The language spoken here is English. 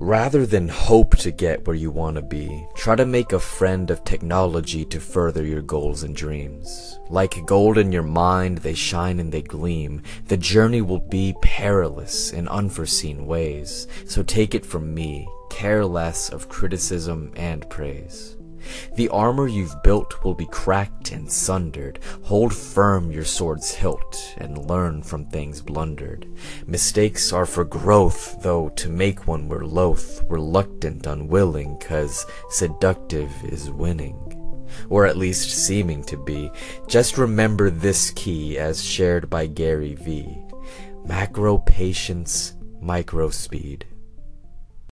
Rather than hope to get where you want to be, try to make a friend of technology to further your goals and dreams. Like gold in your mind, they shine and they gleam. The journey will be perilous in unforeseen ways, so take it from me, care less of criticism and praise. The armor you've built will be cracked and sundered. Hold firm your sword's hilt and learn from things blundered. Mistakes are for growth, though to make one we're loath, reluctant, unwilling, 'cause seductive is winning. Or at least seeming to be. Just remember this key as shared by Gary Vee. Macro patience, micro speed.